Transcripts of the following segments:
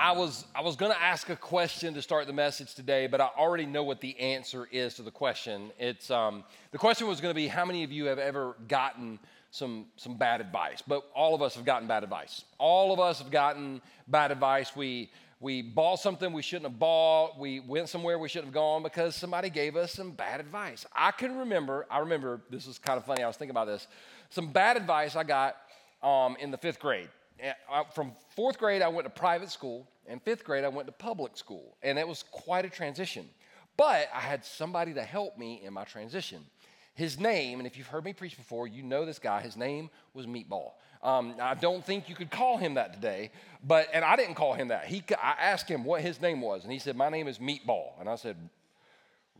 I was I was going to ask a question to start the message today, but I already know what the answer is to the question. It's um, the question was going to be how many of you have ever gotten some some bad advice? But all of us have gotten bad advice. All of us have gotten bad advice. We we bought something we shouldn't have bought. We went somewhere we shouldn't have gone because somebody gave us some bad advice. I can remember. I remember this was kind of funny. I was thinking about this. Some bad advice I got um, in the fifth grade from fourth grade, I went to private school, and fifth grade, I went to public school. And it was quite a transition. But I had somebody to help me in my transition. His name, and if you've heard me preach before, you know this guy. His name was Meatball. Um, I don't think you could call him that today, but and I didn't call him that. He, I asked him what his name was, and he said, "My name is Meatball." And I said,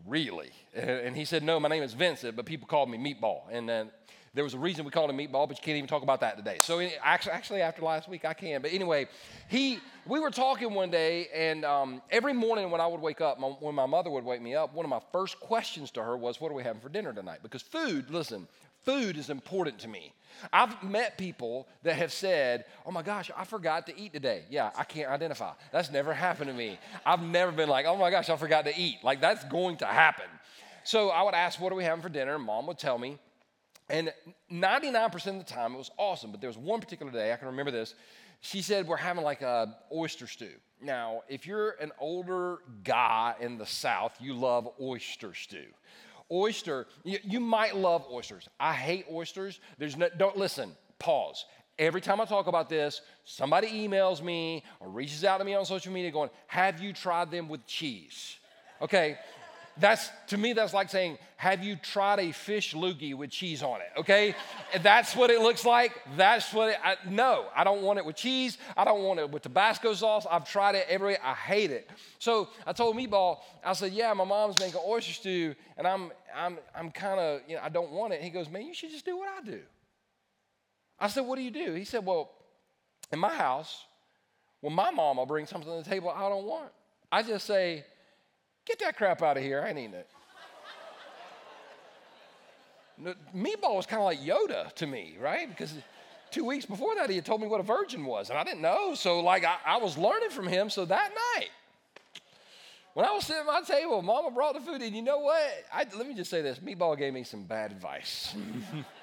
"Really?" And he said, "No, my name is Vincent, but people call me Meatball." And then there was a reason we called him meatball, but you can't even talk about that today. So actually, after last week, I can. But anyway, he we were talking one day, and um, every morning when I would wake up, my, when my mother would wake me up, one of my first questions to her was, "What are we having for dinner tonight?" Because food, listen, food is important to me. I've met people that have said, Oh my gosh, I forgot to eat today. Yeah, I can't identify. That's never happened to me. I've never been like, Oh my gosh, I forgot to eat. Like, that's going to happen. So I would ask, What are we having for dinner? Mom would tell me. And 99% of the time, it was awesome. But there was one particular day, I can remember this. She said, We're having like a oyster stew. Now, if you're an older guy in the South, you love oyster stew. Oyster, you, you might love oysters. I hate oysters. There's no, don't listen, pause. Every time I talk about this, somebody emails me or reaches out to me on social media going, Have you tried them with cheese? Okay, that's to me, that's like saying, Have you tried a fish loogie with cheese on it? Okay? that's what it looks like. That's what it, I, no, I don't want it with cheese. I don't want it with Tabasco sauce. I've tried it every I hate it. So I told Meatball, I said, Yeah, my mom's making oyster stew, and I'm I'm I'm kind of, you know, I don't want it. He goes, Man, you should just do what I do. I said, What do you do? He said, Well, in my house, when my mom will bring something to the table I don't want, I just say, Get that crap out of here. I ain't eating it. Meatball was kind of like Yoda to me, right? Because two weeks before that, he had told me what a virgin was, and I didn't know. So, like, I, I was learning from him. So that night, when I was sitting at my table, Mama brought the food, and you know what? I, let me just say this: Meatball gave me some bad advice.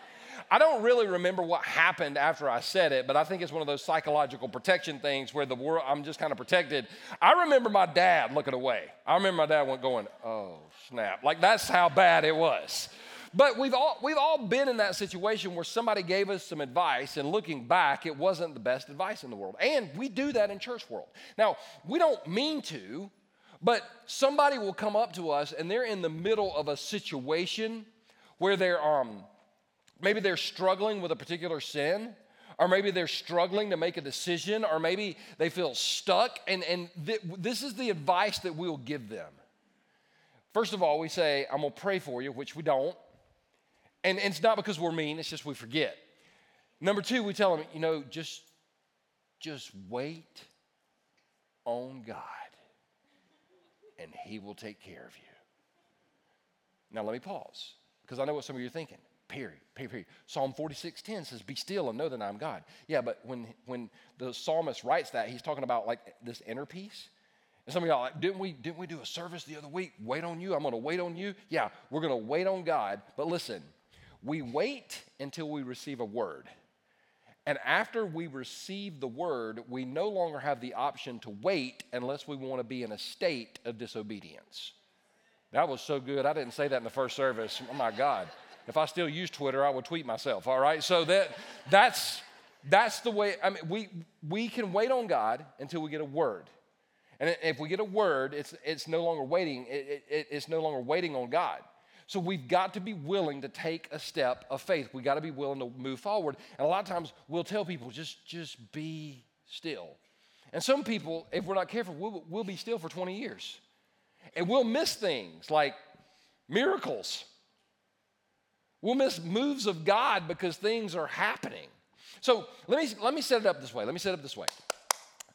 I don't really remember what happened after I said it, but I think it's one of those psychological protection things where the world, I'm just kind of protected. I remember my dad looking away. I remember my dad went going, oh, snap. Like that's how bad it was. But we've all, we've all been in that situation where somebody gave us some advice, and looking back, it wasn't the best advice in the world. And we do that in church world. Now, we don't mean to, but somebody will come up to us and they're in the middle of a situation where they're um, Maybe they're struggling with a particular sin, or maybe they're struggling to make a decision, or maybe they feel stuck. And, and th- this is the advice that we'll give them. First of all, we say, I'm gonna pray for you, which we don't. And, and it's not because we're mean, it's just we forget. Number two, we tell them, you know, just, just wait on God, and He will take care of you. Now, let me pause, because I know what some of you are thinking. Period. Period. Psalm 46:10 says, "Be still and know that I'm God." Yeah, but when when the psalmist writes that, he's talking about like this inner peace. And some of y'all like, didn't we didn't we do a service the other week? Wait on you. I'm going to wait on you. Yeah, we're going to wait on God. But listen, we wait until we receive a word. And after we receive the word, we no longer have the option to wait unless we want to be in a state of disobedience. That was so good. I didn't say that in the first service. Oh my God. If I still use Twitter, I would tweet myself, all right? So that that's that's the way I mean we we can wait on God until we get a word. And if we get a word, it's it's no longer waiting, it, it, it's no longer waiting on God. So we've got to be willing to take a step of faith. We got to be willing to move forward. And a lot of times we'll tell people just just be still. And some people, if we're not careful, we'll, we'll be still for 20 years. And we'll miss things like miracles We'll miss moves of God because things are happening. So let me, let me set it up this way. Let me set it up this way.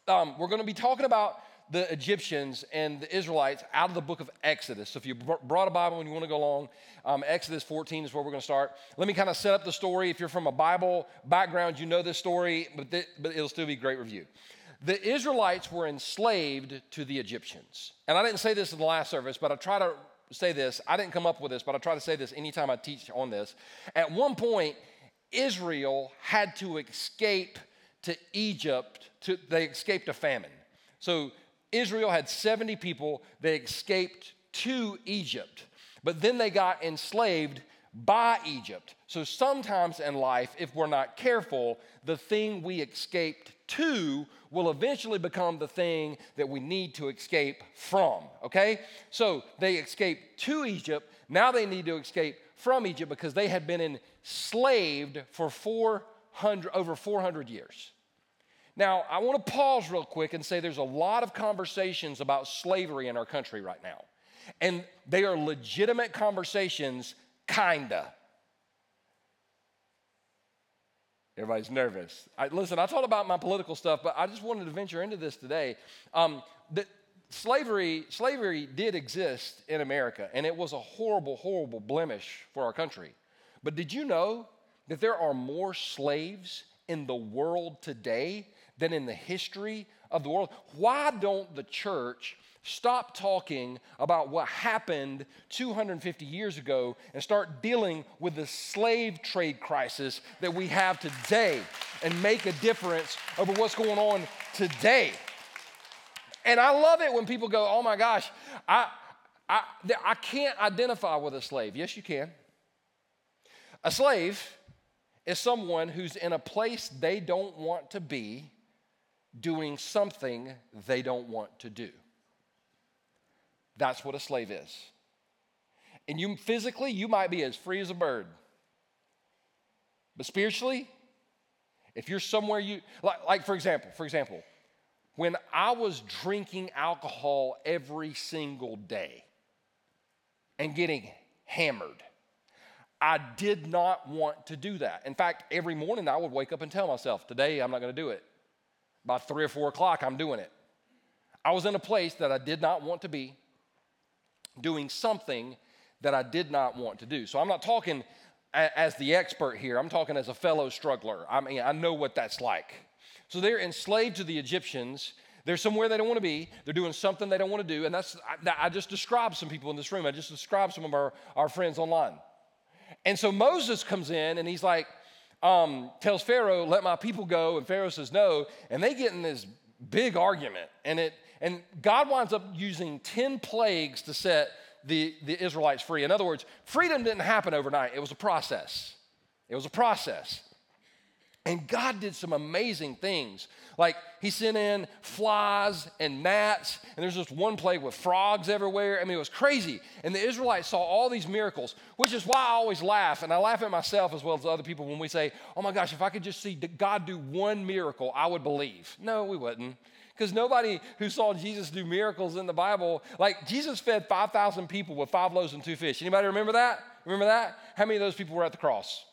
Um, we're going to be talking about the Egyptians and the Israelites out of the book of Exodus. So if you brought a Bible and you want to go along, um, Exodus 14 is where we're going to start. Let me kind of set up the story. If you're from a Bible background, you know this story, but, th- but it'll still be great review. the Israelites were enslaved to the Egyptians. And I didn't say this in the last service, but I try to say this. I didn't come up with this, but I try to say this anytime I teach on this. At one point, Israel had to escape to Egypt. To, they escaped a famine. So Israel had 70 people. They escaped to Egypt, but then they got enslaved by Egypt. So sometimes in life, if we're not careful, the thing we escaped to will eventually become the thing that we need to escape from, okay? So they escaped to Egypt. Now they need to escape from Egypt because they had been enslaved for 400, over 400 years. Now, I want to pause real quick and say there's a lot of conversations about slavery in our country right now. And they are legitimate conversations, kinda. Everybody's nervous. I, listen, I talked about my political stuff, but I just wanted to venture into this today. Um, that slavery, slavery did exist in America, and it was a horrible, horrible blemish for our country. But did you know that there are more slaves in the world today than in the history of the world? Why don't the church stop talking about what happened 250 years ago and start dealing with the slave trade crisis that we have today and make a difference over what's going on today? And I love it when people go, oh my gosh, I, I, I can't identify with a slave. Yes, you can. A slave is someone who's in a place they don't want to be doing something they don't want to do. That's what a slave is. And you physically, you might be as free as a bird. But spiritually, if you're somewhere you like, like for example, for example, when I was drinking alcohol every single day and getting hammered, I did not want to do that. In fact, every morning I would wake up and tell myself, today I'm not to do it. By three or four o'clock, I'm doing it. I was in a place that I did not want to be, doing something that I did not want to do. So I'm not talking as the expert here, I'm talking as a fellow struggler. I mean, I know what that's like. So they're enslaved to the Egyptians. They're somewhere they don't want to be. They're doing something they don't want to do. And that's, I, I just described some people in this room. I just described some of our, our friends online. And so Moses comes in and he's like, um, tells Pharaoh, let my people go. And Pharaoh says no. And they get in this big argument. And, it, and God winds up using 10 plagues to set the, the Israelites free. In other words, freedom didn't happen overnight, it was a process. It was a process. And God did some amazing things. Like he sent in flies and gnats, and there's just one plague with frogs everywhere. I mean, it was crazy. And the Israelites saw all these miracles, which is why I always laugh. And I laugh at myself as well as other people when we say, oh my gosh, if I could just see God do one miracle, I would believe. No, we wouldn't. Because nobody who saw Jesus do miracles in the Bible, like Jesus fed 5,000 people with five loaves and two fish. Anybody remember that? Remember that? How many of those people were at the cross?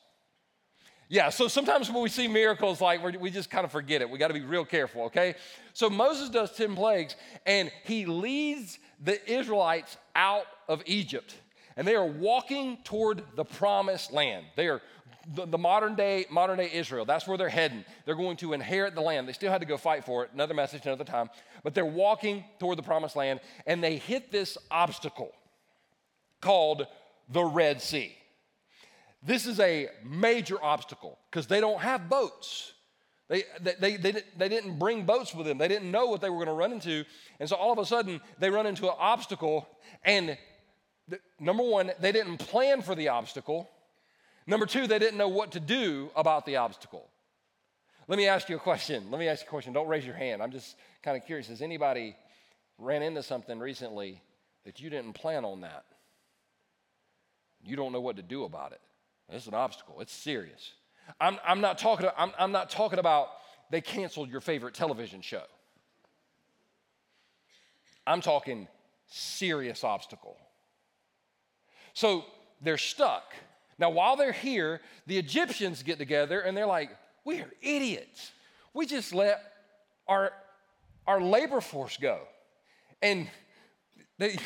Yeah, so sometimes when we see miracles, like we just kind of forget it. We got to be real careful, okay? So Moses does 10 plagues and he leads the Israelites out of Egypt. And they are walking toward the promised land. They are the, the, modern day modern day Israel. That's where they're heading. They're going to inherit the land. They still had to go fight for it. Another message, another time. But they're walking toward the promised land, and they hit this obstacle called the Red Sea. This is a major obstacle because they don't have boats. They, they, they, they, didn't bring boats with them. They didn't know what they were going to run into. And so all of a sudden, they run into an obstacle. And number one, they didn't plan for the obstacle. Number two, they didn't know what to do about the obstacle. Let me ask you a question. Let me ask you a question. Don't raise your hand. I'm just kind of curious. Has anybody ran into something recently that you didn't plan on that? You don't know what to do about it. It's an obstacle. It's serious. I'm, I'm, not talking, I'm, I'm not talking about they canceled your favorite television show. I'm talking serious obstacle. So they're stuck. Now, while they're here, the Egyptians get together and they're like, we are idiots. We just let our, our labor force go. And they,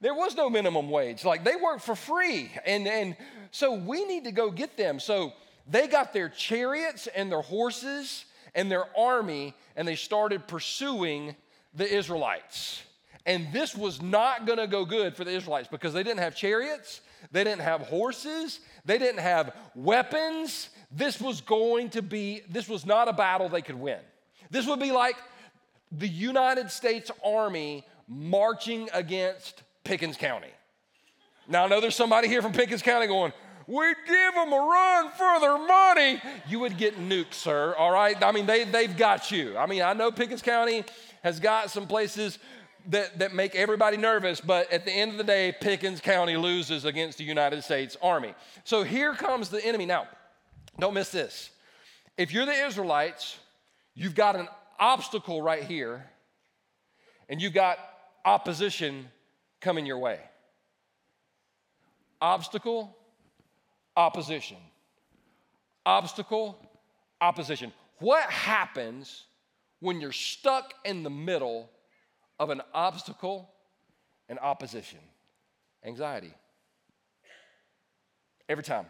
there was no minimum wage. Like they worked for free. And, and so we need to go get them. So they got their chariots and their horses and their army, and they started pursuing the Israelites. And this was not gonna go good for the Israelites because they didn't have chariots, they didn't have horses, they didn't have weapons. This was going to be, this was not a battle they could win. This would be like the United States Army marching against Pickens County. Now, I know there's somebody here from Pickens County going, we give them a run for their money. You would get nuked, sir, all right? I mean, they, they've got you. I mean, I know Pickens County has got some places that, that make everybody nervous, but at the end of the day, Pickens County loses against the United States Army. So here comes the enemy. Now, don't miss this. If you're the Israelites, you've got an obstacle right here, and you've got opposition coming your way. Obstacle, opposition. Obstacle, opposition. What happens when you're stuck in the middle of an obstacle and opposition? Anxiety. Every time.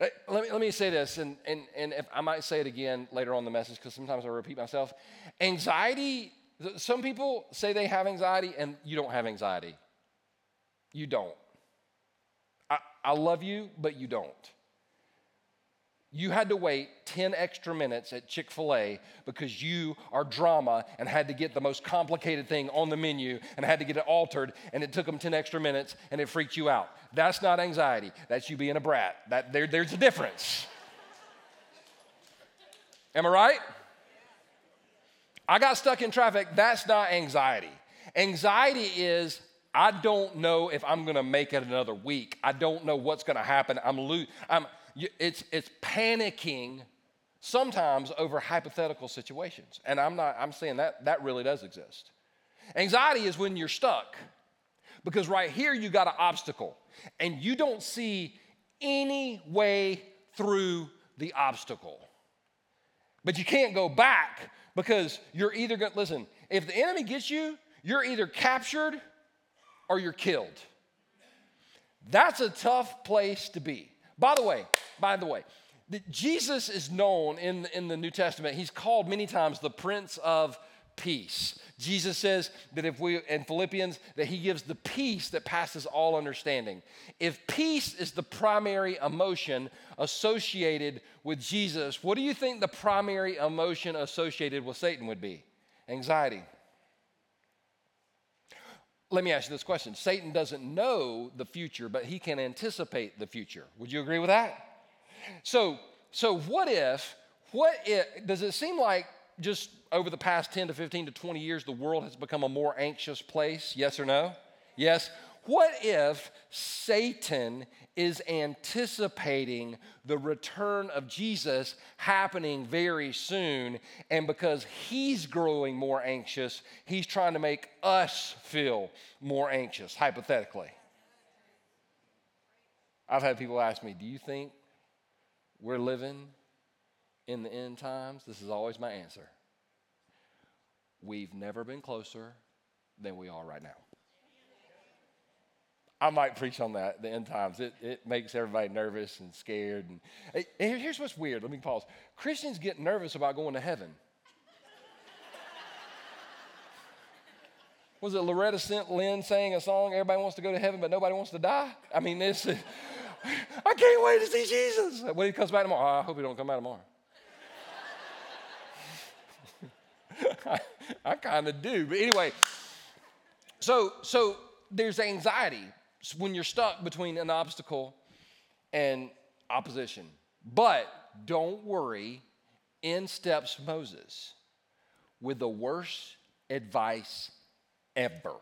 Let me, let me say this, and, and, and if I might say it again later on in the message because sometimes I repeat myself. Anxiety, some people say they have anxiety and you don't have anxiety. You don't. I, I love you, but you don't you had to wait 10 extra minutes at Chick fil A because you are drama and had to get the most complicated thing on the menu and had to get it altered, and it took them 10 extra minutes and it freaked you out. That's not anxiety, that's you being a brat. That, there, there's a difference. Am I right? I got stuck in traffic. That's not anxiety. Anxiety is I don't know if I'm gonna make it another week. I don't know what's gonna happen. I'm, lo- I'm it's, it's panicking sometimes over hypothetical situations. And I'm not, I'm saying that that really does exist. Anxiety is when you're stuck because right here you got an obstacle and you don't see any way through the obstacle. But you can't go back because you're either going to, listen, if the enemy gets you, you're either captured or you're killed. That's a tough place to be. By the way, by the way, Jesus is known in, in the New Testament, he's called many times the Prince of Peace. Jesus says that if we, in Philippians, that he gives the peace that passes all understanding. If peace is the primary emotion associated with Jesus, what do you think the primary emotion associated with Satan would be? Anxiety. Let me ask you this question Satan doesn't know the future, but he can anticipate the future. Would you agree with that? So, so what if, what if, does it seem like just over the past 10 to 15 to 20 years, the world has become a more anxious place? Yes or no? Yes. What if Satan is anticipating the return of Jesus happening very soon, and because he's growing more anxious, he's trying to make us feel more anxious, hypothetically? I've had people ask me, Do you think we're living in the end times? This is always my answer. We've never been closer than we are right now. I might preach on that, the end times. It, it makes everybody nervous and scared. And, and here's what's weird. Let me pause. Christians get nervous about going to heaven. Was it Loretta St. Lynn saying a song, Everybody wants to go to heaven, but nobody wants to die? I mean, this, Is, I can't wait to see Jesus. When he comes back tomorrow, oh, I hope he don't come back tomorrow. I, I kind of do. But anyway, so, so there's anxiety when you're stuck between an obstacle and opposition. But don't worry, in steps Moses with the worst advice ever.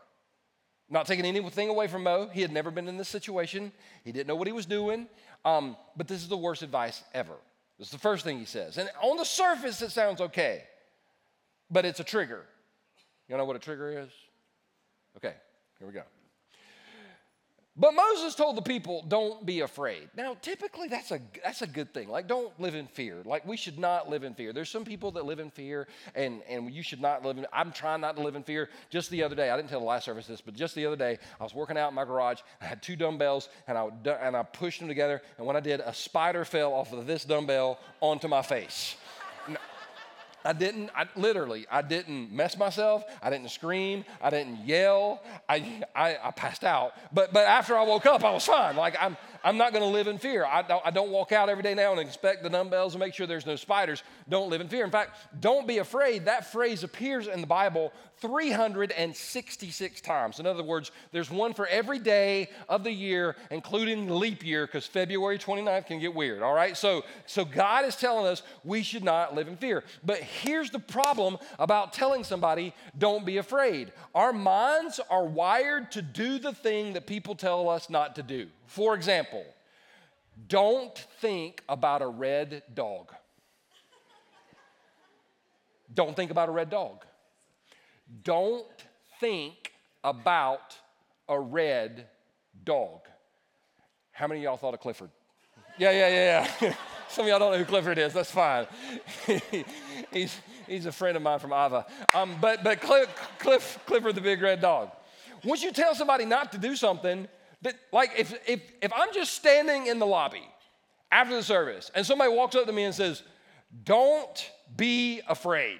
Not taking anything away from Mo. He had never been in this situation. He didn't know what he was doing. Um, but this is the worst advice ever. This is the first thing he says. And on the surface, it sounds okay, but it's a trigger. You know what a trigger is? Okay, here we go. But Moses told the people, don't be afraid. Now, typically that's a, that's a good thing. Like, don't live in fear. Like, we should not live in fear. There's some people that live in fear, and, and you should not live in, I'm trying not to live in fear. Just the other day, I didn't tell the last service this, but just the other day, I was working out in my garage. I had two dumbbells, and I, and I pushed them together, and when I did, a spider fell off of this dumbbell onto my face. I didn't, I, literally, I didn't mess myself. I didn't scream. I didn't yell. I, I, I passed out. But, but after I woke up, I was fine. Like, I'm, I'm not going to live in fear. I don't, I don't walk out every day now and inspect the dumbbells and make sure there's no spiders. Don't live in fear. In fact, don't be afraid. That phrase appears in the Bible 366 times. In other words, there's one for every day of the year, including leap year, because February 29th can get weird, all right? So, so God is telling us we should not live in fear. But here's the problem about telling somebody, don't be afraid. Our minds are wired to do the thing that people tell us not to do. For example, don't think about a red dog. Don't think about a red dog. Don't think about a red dog. How many of y'all thought of Clifford? Yeah, yeah, yeah, yeah. Some of y'all don't know who Clifford is. That's fine. he's, he's a friend of mine from Ava. Um, but but Cliff, Cliff, Clifford the big red dog. Once you tell somebody not to do something, that, like if, if, if I'm just standing in the lobby after the service and somebody walks up to me and says, Don't be afraid.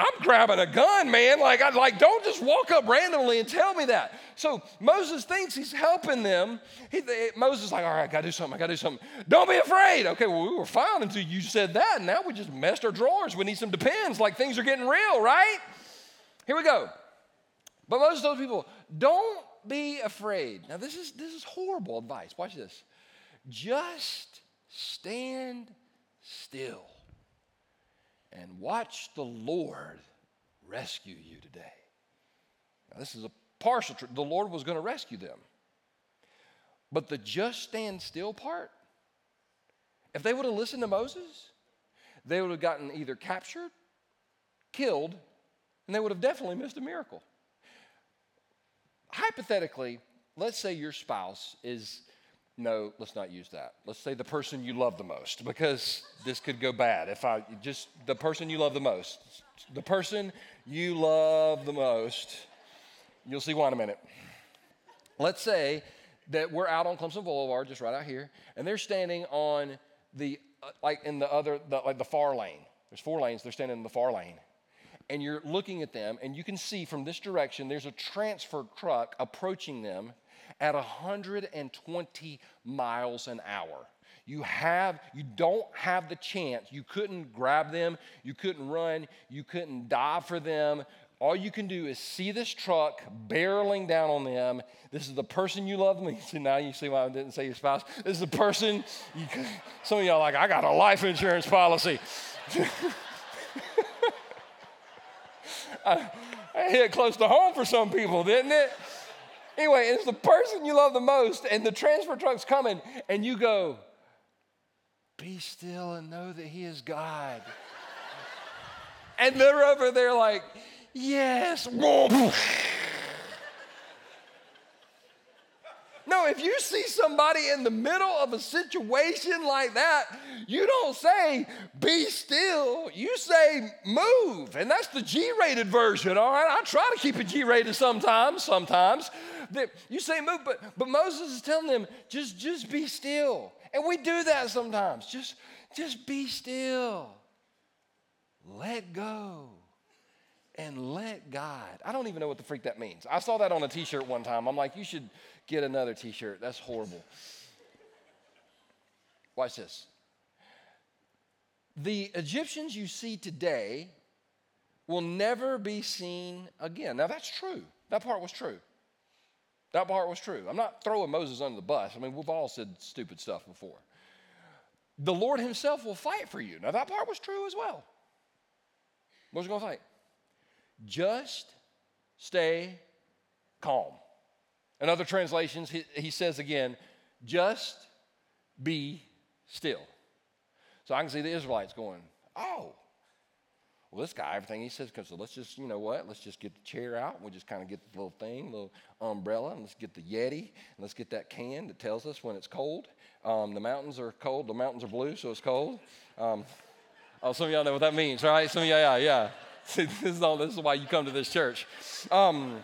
I'm grabbing a gun, man. Like, I like, don't just walk up randomly and tell me that. So Moses thinks he's helping them. He, Moses is like, all right, I gotta do something. I gotta do something. Don't be afraid. Okay, well, we were fine until you said that. And now we just messed our drawers. We need some depends. Like things are getting real, right? Here we go. But Moses told people, don't be afraid. Now, this is, this is horrible advice. Watch this. Just stand still and watch the Lord rescue you today. Now, this is a partial truth. The Lord was going to rescue them. But the just stand still part, if they would have listened to Moses, they would have gotten either captured, killed, and they would have definitely missed a miracle hypothetically, let's say your spouse is, no, let's not use that. Let's say the person you love the most, because this could go bad. If I just, the person you love the most, the person you love the most, you'll see why in a minute. Let's say that we're out on Clemson Boulevard, just right out here, and they're standing on the, uh, like in the other, the, like the far lane. There's four lanes, they're standing in the far lane and you're looking at them, and you can see from this direction there's a transfer truck approaching them at 120 miles an hour. You have, you don't have the chance. You couldn't grab them, you couldn't run, you couldn't dive for them. All you can do is see this truck barreling down on them. This is the person you love. Me. See, now you see why I didn't say your spouse. This is the person. You, some of y'all like, I got a life insurance policy. I, hit close to home for some people, didn't it? Anyway, it's the person you love the most, and the transfer truck's coming, and you go, Be still and know that He is God. and they're over there like, Yes. No, if you see somebody in the middle of a situation like that, you don't say, be still. You say, move. And that's the G rated version, all right? I try to keep it G rated sometimes, sometimes. You say, move, but, but Moses is telling them, just, just be still. And we do that sometimes. Just, just be still. Let go and let God. I don't even know what the freak that means. I saw that on a t shirt one time. I'm like, you should get another t shirt. That's horrible. Watch this. The Egyptians you see today will never be seen again. Now, that's true. That part was true. That part was true. I'm not throwing Moses under the bus. I mean, we've all said stupid stuff before. The Lord Himself will fight for you. Now, that part was true as well. What's going to fight? Just stay calm. In other translations, he, he says again, just be still. So I can see the Israelites going, oh, well, this guy, everything he says, so let's just, you know what, let's just get the chair out. We'll just kind of get the little thing, little umbrella, and let's get the Yeti, and let's get that can that tells us when it's cold. Um, the mountains are cold, the mountains are blue, so it's cold. Um, oh, some of y'all know what that means, right? Some of y'all, yeah, yeah. See, this is, all, this is why you come to this church. Um,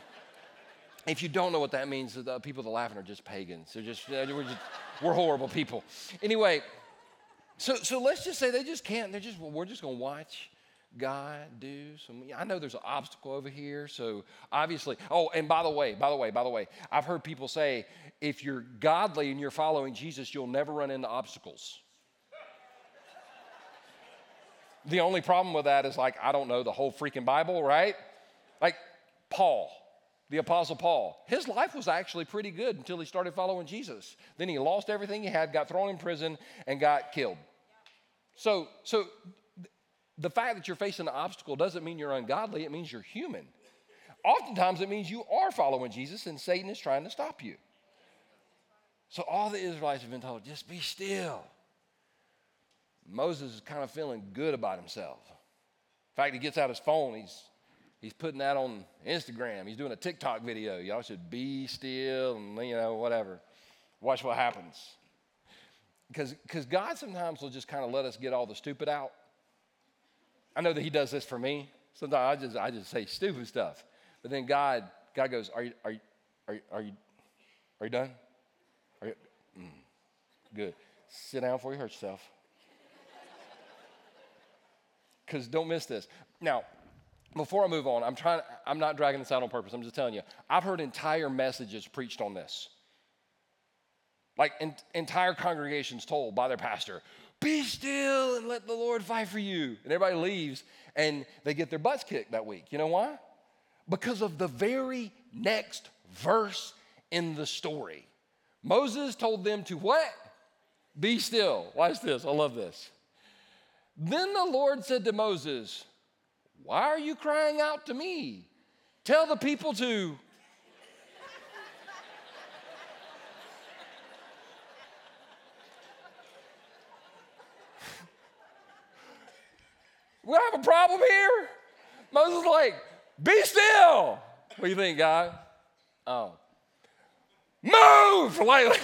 if you don't know what that means, the people that are laughing are just pagans. They're just, we're, just, we're horrible people. Anyway, So, so let's just say they just can't. They're just, we're just going to watch God do some. I know there's an obstacle over here. So obviously, oh, and by the way, by the way, by the way, I've heard people say if you're godly and you're following Jesus, you'll never run into obstacles. the only problem with that is like, I don't know the whole freaking Bible, right? Like Paul, the Apostle Paul, his life was actually pretty good until he started following Jesus. Then he lost everything he had, got thrown in prison, and got killed. So, so the fact that you're facing an obstacle doesn't mean you're ungodly, it means you're human. Oftentimes, it means you are following Jesus and Satan is trying to stop you. So, all the Israelites have been told, just be still. Moses is kind of feeling good about himself. In fact, he gets out his phone, he's, he's putting that on Instagram, he's doing a TikTok video. Y'all should be still and, you know, whatever. Watch what happens. Because God sometimes will just kind of let us get all the stupid out I know that He does this for me. Sometimes I just I just say stupid stuff, but then God God goes, "Are you are you are you are you, are you done? Are you mm, good? Sit down before you hurt yourself." Because don't miss this. Now, before I move on, I'm trying. I'm not dragging this out on purpose. I'm just telling you. I've heard entire messages preached on this. Like entire congregations told by their pastor, be still and let the Lord fight for you. And everybody leaves and they get their butts kicked that week. You know why? Because of the very next verse in the story. Moses told them to what? Be still. Watch this. I love this. Then the Lord said to Moses, Why are you crying out to me? Tell the people to We don't have a problem here. Moses is like, be still. What do you think, God? Oh. Move! Like,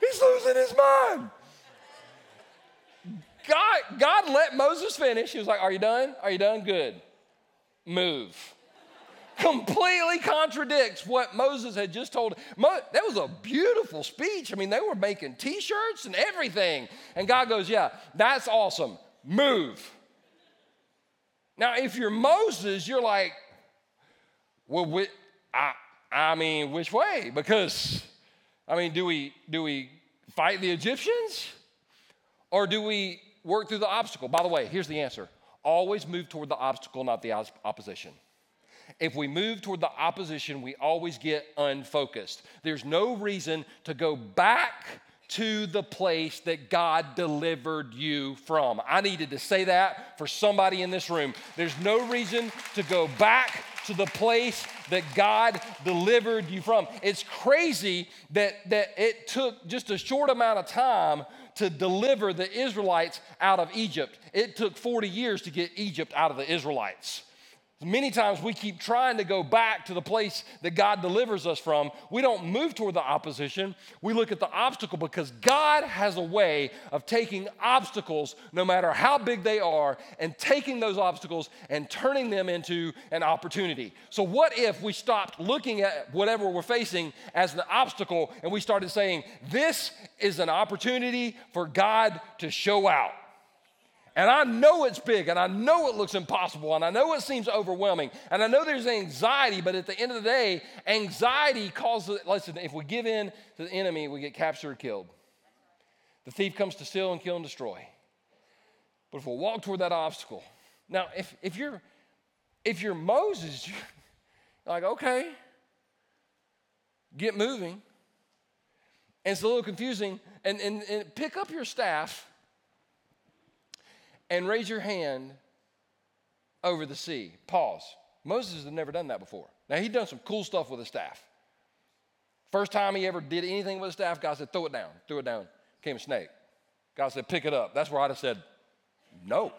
he's losing his mind. God, God let Moses finish. He was like, Are you done? Are you done? Good. Move. Completely contradicts what Moses had just told. Mo- that was a beautiful speech. I mean, they were making t shirts and everything. And God goes, Yeah, that's awesome move. Now, if you're Moses, you're like, well, we, I, I mean, which way? Because, I mean, do we, do we fight the Egyptians or do we work through the obstacle? By the way, here's the answer always move toward the obstacle, not the opposition. If we move toward the opposition, we always get unfocused. There's no reason to go back to the place that God delivered you from. I needed to say that for somebody in this room. There's no reason to go back to the place that God delivered you from. It's crazy that, that it took just a short amount of time to deliver the Israelites out of Egypt. It took 40 years to get Egypt out of the Israelites. Many times we keep trying to go back to the place that God delivers us from. We don't move toward the opposition. We look at the obstacle because God has a way of taking obstacles, no matter how big they are, and taking those obstacles and turning them into an opportunity. So, what if we stopped looking at whatever we're facing as an obstacle and we started saying, This is an opportunity for God to show out? And I know it's big and I know it looks impossible and I know it seems overwhelming and I know there's anxiety, but at the end of the day, anxiety causes, listen, if we give in to the enemy, we get captured or killed. The thief comes to steal and kill and destroy. But if we walk toward that obstacle, now if, if you're if you're Moses, you're like, okay, get moving. And it's a little confusing. And, and, and pick up your staff and raise your hand over the sea. Pause. Moses had never done that before. Now, he'd done some cool stuff with a staff. First time he ever did anything with a staff, God said, throw it down, throw it down. Came a snake. God said, pick it up. That's where I'd have said, no.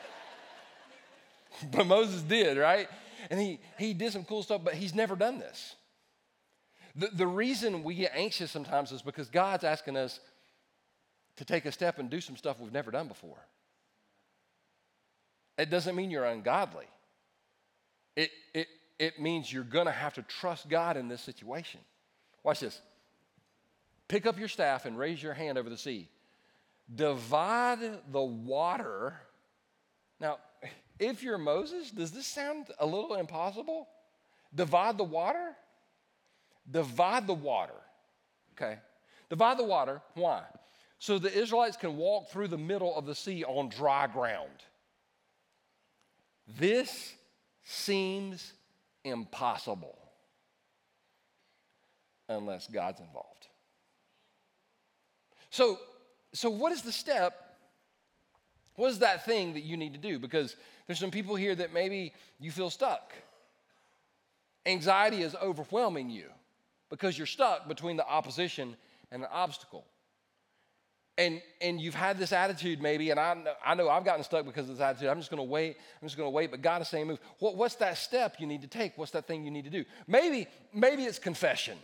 but Moses did, right? And he, he did some cool stuff, but he's never done this. The, the reason we get anxious sometimes is because God's asking us to take a step and do some stuff we've never done before. It doesn't mean you're ungodly. It, it, it means you're going to have to trust God in this situation. Watch this. Pick up your staff and raise your hand over the sea. divide the water. Now, if you're Moses, does this sound a little impossible? Divide the water? Divide the water. Okay. Divide the water. Why? So the Israelites can walk through the middle of the sea on dry ground. This seems impossible unless God's involved. So, so what is the step? What is that thing that you need to do? Because there's some people here that maybe you feel stuck. Anxiety is overwhelming you because you're stuck between the opposition and the obstacle. And, and you've had this attitude maybe, and I know, I know I've gotten stuck because of this attitude. I'm just going to wait. I'm just going to wait. But God is saying, move. What, what's that step you need to take? What's that thing you need to do? Maybe, maybe it's confession.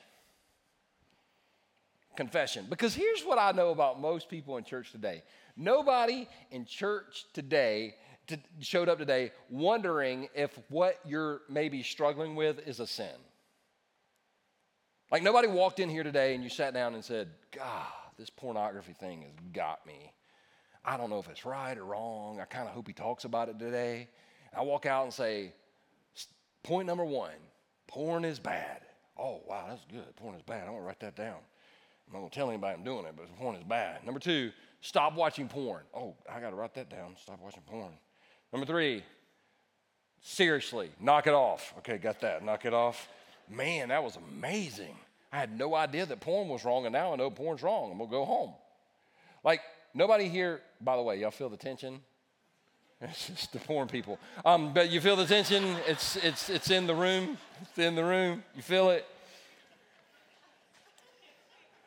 Confession. Because here's what I know about most people in church today. Nobody in church today to, showed up today wondering if what you're maybe struggling with is a sin. Like nobody walked in here today and you sat down and said, God, this pornography thing has got me. I don't know if it's right or wrong. I kind of hope he talks about it today. I walk out and say, point number one, porn is bad. Oh, wow, that's good. Porn is bad. I'm going to write that down. I'm not going to tell anybody I'm doing it, but porn is bad. Number two, stop watching porn. Oh, I got to write that down. Stop watching porn. Number three, seriously, knock it off. Okay, got that. Knock it off. Man, that was amazing. I had no idea that porn was wrong, and now I know porn's wrong. I'm gonna go home. Like, nobody here, by the way, y'all feel the tension? It's just the porn people. Um, but you feel the tension? It's, it's, it's in the room. It's in the room. You feel it?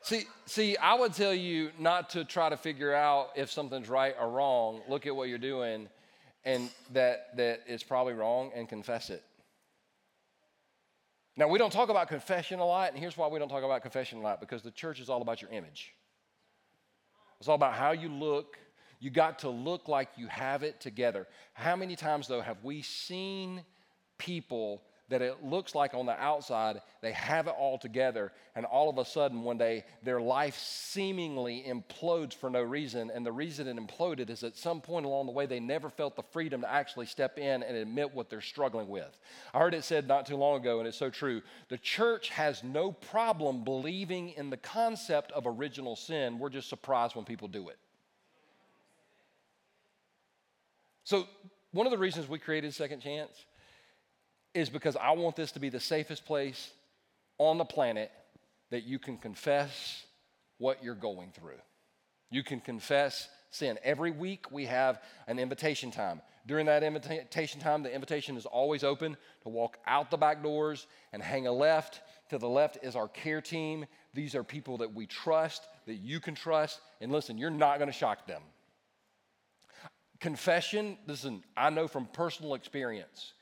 See, see, I would tell you not to try to figure out if something's right or wrong. Look at what you're doing and that that it's probably wrong and confess it. Now, we don't talk about confession a lot, and here's why we don't talk about confession a lot because the church is all about your image. It's all about how you look. You got to look like you have it together. How many times, though, have we seen people that it looks like on the outside they have it all together, and all of a sudden one day their life seemingly implodes for no reason. And the reason it imploded is at some point along the way they never felt the freedom to actually step in and admit what they're struggling with. I heard it said not too long ago, and it's so true the church has no problem believing in the concept of original sin. We're just surprised when people do it. So, one of the reasons we created Second Chance is because I want this to be the safest place on the planet that you can confess what you're going through. You can confess sin. Every week we have an invitation time. During that invitation time, the invitation is always open to walk out the back doors and hang a left. To the left is our care team. These are people that we trust, that you can trust. And listen, you're not going to shock them. Confession, listen, I know from personal experience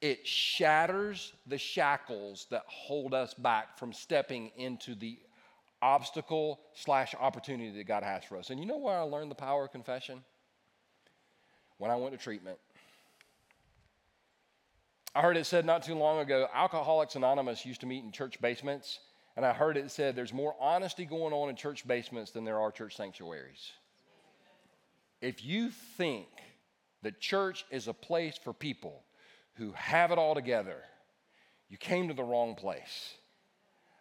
it shatters the shackles that hold us back from stepping into the obstacle slash opportunity that God has for us. And you know where I learned the power of confession? When I went to treatment. I heard it said not too long ago Alcoholics Anonymous used to meet in church basements, and I heard it said there's more honesty going on in church basements than there are church sanctuaries. If you think that church is a place for people who have it all together, you came to the wrong place.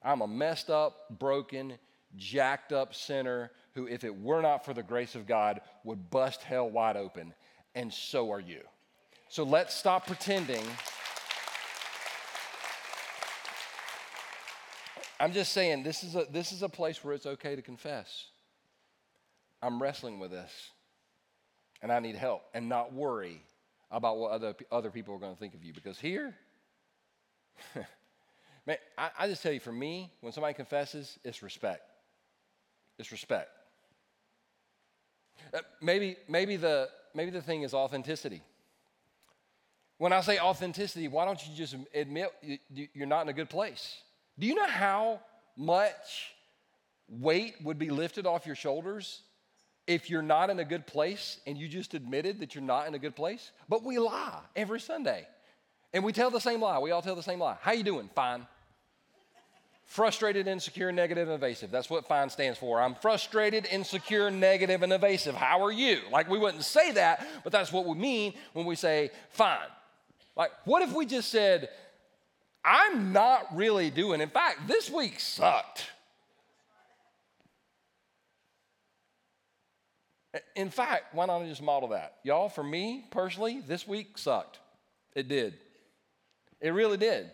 I'm a messed up, broken, jacked up sinner who, if it were not for the grace of God, would bust hell wide open. And so are you. So let's stop pretending. I'm just saying this is a this is a place where it's okay to confess. I'm wrestling with this and I need help and not worry about what other, other people are going to think of you. Because here, man, I, I just tell you, for me, when somebody confesses, it's respect. It's respect. Uh, maybe, maybe, the, maybe the thing is authenticity. When I say authenticity, why don't you just admit you're not in a good place? Do you know how much weight would be lifted off your shoulders if you're not in a good place and you just admitted that you're not in a good place but we lie every sunday and we tell the same lie we all tell the same lie how you doing fine Frustrated, insecure, negative, and evasive. That's what FINE stands for. I'm frustrated, insecure, negative, and evasive. How are you? Like, we wouldn't say that, but that's what we mean when we say fine. Like, what if we just said, I'm not really doing, in fact, this week sucked. In fact, why don't just model that? Y'all, for me personally, this week sucked. It did. It really did.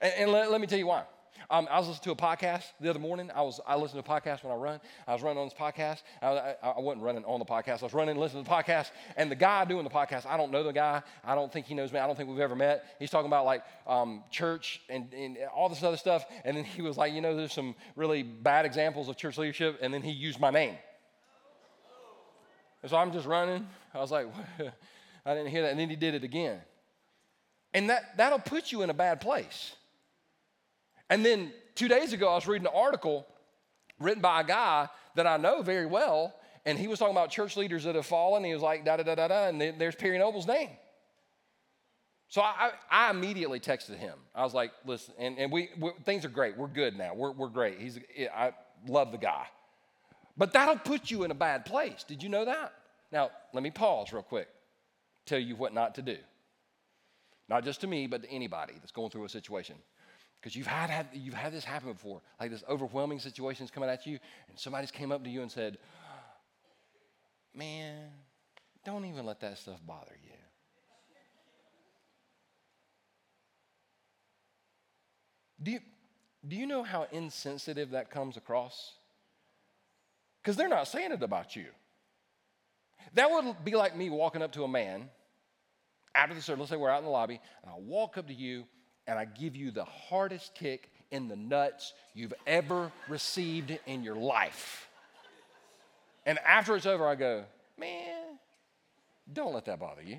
And, and let, let me tell you why. Um, I was listening to a podcast the other morning. I was I listen to a podcast when I run. I was running on this podcast. I, I, I, wasn't running on the podcast. I was running, and listening to the podcast. And the guy doing the podcast, I don't know the guy. I don't think he knows me. I don't think we've ever met. He's talking about like um, church and, and all this other stuff. And then he was like, you know, there's some really bad examples of church leadership. And then he used my name. And so I'm just running. I was like, I didn't hear that. And then he did it again. And that, that'll put you in a bad place. And then two days ago, I was reading an article written by a guy that I know very well, and he was talking about church leaders that have fallen. He was like, da da da da da, and there's Perry Noble's name. So I, I, immediately texted him. I was like, listen, and, and we, we, things are great. We're good now. We're, we're great. He's, I love the guy. But that'll put you in a bad place. Did you know that? Now, let me pause real quick, tell you what not to do. Not just to me, but to anybody that's going through a situation. Because you've had, had, you've had this happen before, like this overwhelming situation's coming at you, and somebody's came up to you and said, Man, don't even let that stuff bother you. Do you, do you know how insensitive that comes across? Because they're not saying it about you. That would be like me walking up to a man after the service, let's say we're out in the lobby, and I walk up to you and I give you the hardest kick in the nuts you've ever received in your life. And after it's over, I go, man, don't let that bother you.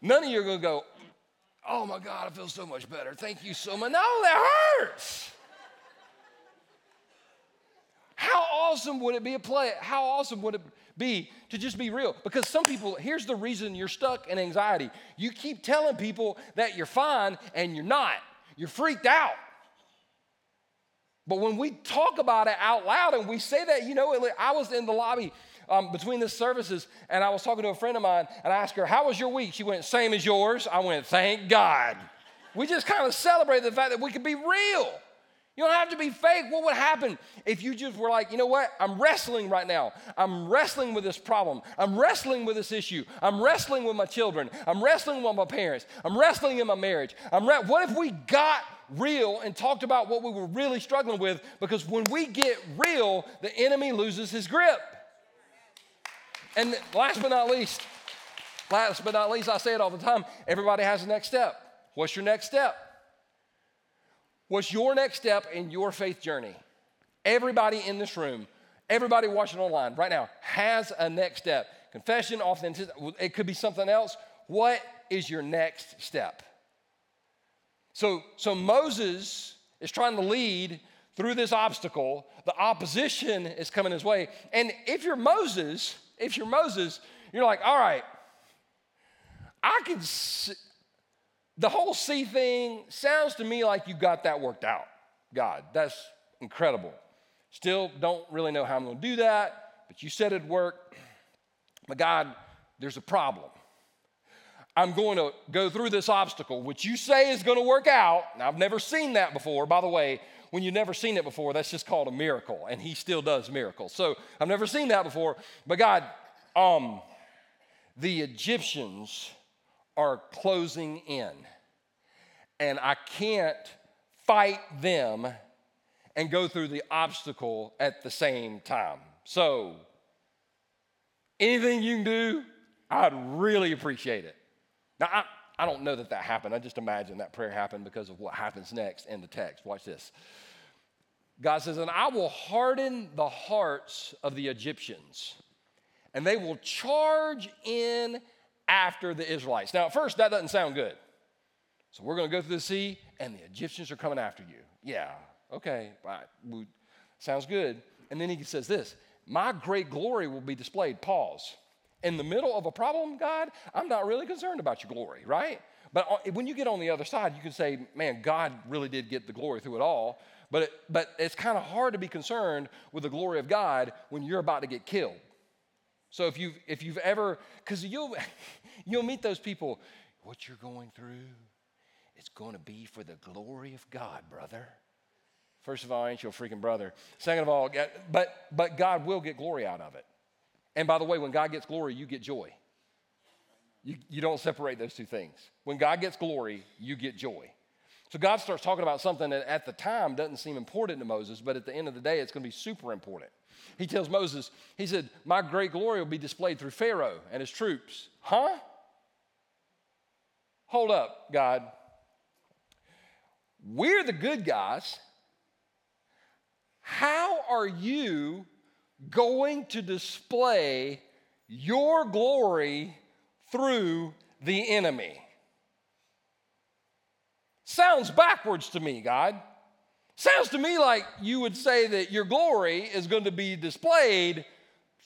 None of you are going to go, oh my God, I feel so much better. Thank you so much. No, that hurts. How awesome would it be a play? How awesome would it be to just be real. Because some people, here's the reason you're stuck in anxiety. You keep telling people that you're fine and you're not. You're freaked out. But when we talk about it out loud and we say that, you know, I was in the lobby um, between the services and I was talking to a friend of mine and I asked her, How was your week? She went, Same as yours. I went, Thank God. We just kind of celebrated the fact that we could be real. You don't have to be fake. What would happen if you just were like, you know what? I'm wrestling right now. I'm wrestling with this problem. I'm wrestling with this issue. I'm wrestling with my children. I'm wrestling with my parents. I'm wrestling in my marriage. I'm re- what if we got real and talked about what we were really struggling with? Because when we get real, the enemy loses his grip. And last but not least, last but not least, I say it all the time everybody has a next step. What's your next step? What's your next step in your faith journey? Everybody in this room, everybody watching online right now has a next step. Confession, authenticity, it could be something else. What is your next step? So, so Moses is trying to lead through this obstacle. The opposition is coming his way. And if you're Moses, if you're Moses, you're like, all right, I can the whole sea thing sounds to me like you got that worked out. God, that's incredible. Still don't really know how I'm going to do that, but you said it'd work. But God, there's a problem. I'm going to go through this obstacle, which you say is going to work out. Now, I've never seen that before. By the way, when you've never seen it before, that's just called a miracle, and He still does miracles. So I've never seen that before. But God, um, the Egyptians are closing in. And I can't fight them and go through the obstacle at the same time. So, anything you can do, I'd really appreciate it. Now, I, I don't know that that happened. I just imagine that prayer happened because of what happens next in the text. Watch this. God says, And I will harden the hearts of the Egyptians, and they will charge in after the Israelites. Now, at first, that doesn't sound good. So we're going to go through the sea, and the Egyptians are coming after you. Yeah, okay, right. sounds good. And then he says this My great glory will be displayed. Pause. In the middle of a problem, God, I'm not really concerned about your glory, right? But when you get on the other side, you can say, man, God really did get the glory through it all. But, it, but it's kind of hard to be concerned with the glory of God when you're about to get killed. So if you've, if you've ever, because you'll, you'll meet those people, what you're going through, it's going to be for the glory of God, brother. First of all, ain't your freaking brother. Second of all, but, but God will get glory out of it. And by the way, when God gets glory, you get joy. You, you don't separate those two things. When God gets glory, you get joy. So God starts talking about something that at the time doesn't seem important to Moses, but at the end of the day, it's going to be super important. He tells Moses, he said, My great glory will be displayed through Pharaoh and his troops. Huh? Hold up, God. We're the good guys. How are you going to display your glory through the enemy? Sounds backwards to me, God. Sounds to me like you would say that your glory is going to be displayed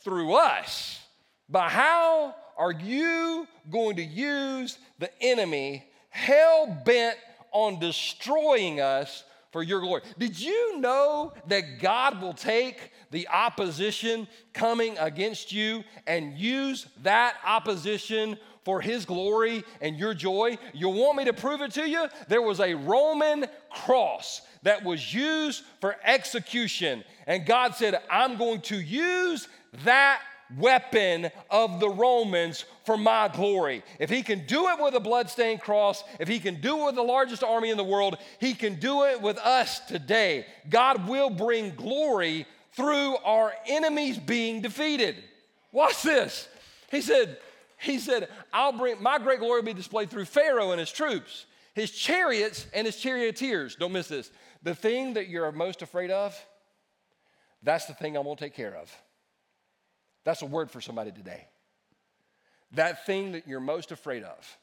through us. But how are you going to use the enemy hell bent on destroying us for your glory? Did you know that God will take the opposition coming against you and use that opposition for his glory and your joy. You want me to prove it to you? There was a Roman cross that was used for execution. And God said, I'm going to use that weapon of the Romans for my glory. If he can do it with a bloodstained cross, if he can do it with the largest army in the world, he can do it with us today. God will bring glory through our enemies being defeated. Watch this. He said, he said, I'll bring my great glory will be displayed through Pharaoh and his troops, his chariots and his charioteers. Don't miss this. The thing that you're most afraid of, that's the thing I'm gonna take care of. That's a word for somebody today. That thing that you're most afraid of,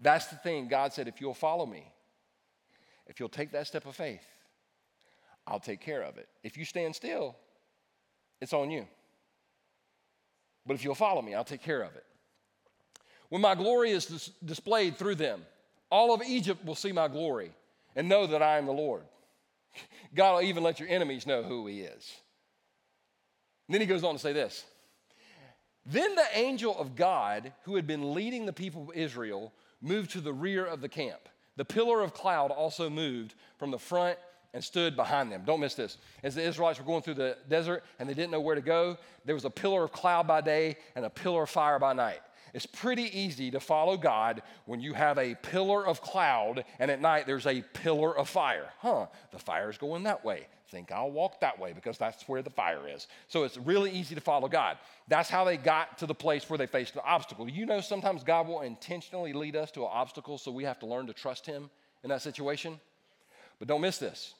that's the thing God said, if you'll follow me, if you'll take that step of faith, I'll take care of it. If you stand still, it's on you. But if you'll follow me, I'll take care of it. When my glory is dis- displayed through them, all of Egypt will see my glory and know that I am the Lord. God will even let your enemies know who He is. And then he goes on to say this Then the angel of God, who had been leading the people of Israel, moved to the rear of the camp. The pillar of cloud also moved from the front and stood behind them. Don't miss this. As the Israelites were going through the desert and they didn't know where to go, there was a pillar of cloud by day and a pillar of fire by night. It's pretty easy to follow God when you have a pillar of cloud and at night there's a pillar of fire. Huh, the fire's going that way. Think I'll walk that way because that's where the fire is. So it's really easy to follow God. That's how they got to the place where they faced an obstacle. You know, sometimes God will intentionally lead us to an obstacle so we have to learn to trust Him in that situation. But don't miss this